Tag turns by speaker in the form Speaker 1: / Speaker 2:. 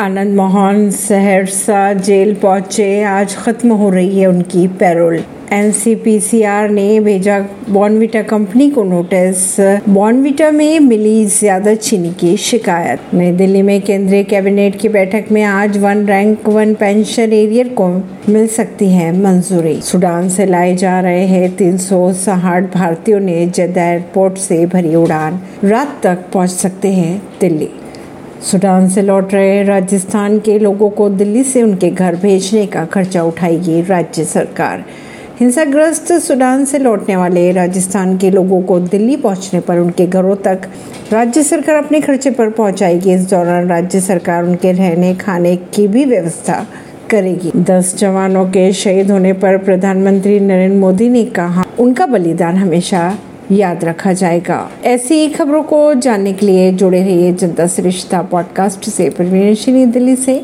Speaker 1: Anand Mohan, Saharsa jail पहुँचे। आज खत्म हो रही है उनकी पैरोल। एनसीपीसीआर ने भेजा बॉर्नविटा कंपनी को नोटिस। बॉर्नविटा में मिली ज़्यादा चीनी की शिकायत। नई दिल्ली में केंद्रीय कैबिनेट की बैठक में आज one rank one pension arrear को मिल सकती है मंजूरी। सूडान से लाए जा रहे हैं तीन सौ साठ भारतीयों ने जद्दा एयरपोर्ट से भरी उड़ान। रात तक पहुँच सकते हैं दिल्ली। सूडान से लौट रहे राजस्थान के लोगों को दिल्ली से उनके घर भेजने का खर्चा उठाएगी राज्य सरकार। हिंसाग्रस्त सूडान से लौटने वाले राजस्थान के लोगों को दिल्ली पहुँचने पर उनके घरों तक राज्य सरकार अपने खर्चे पर पहुंचाएगी। इस दौरान राज्य सरकार उनके रहने, खाने की भी व्यवस्था करेगी। दस जवानों के शहीद होने पर प्रधानमंत्री नरेंद्र मोदी ने कहा, उनका बलिदान हमेशा याद रखा जाएगा। ऐसी ही खबरों को जानने के लिए जुड़े रहिए जनता से रिश्ता पॉडकास्ट से। परवीन दिल्ली से।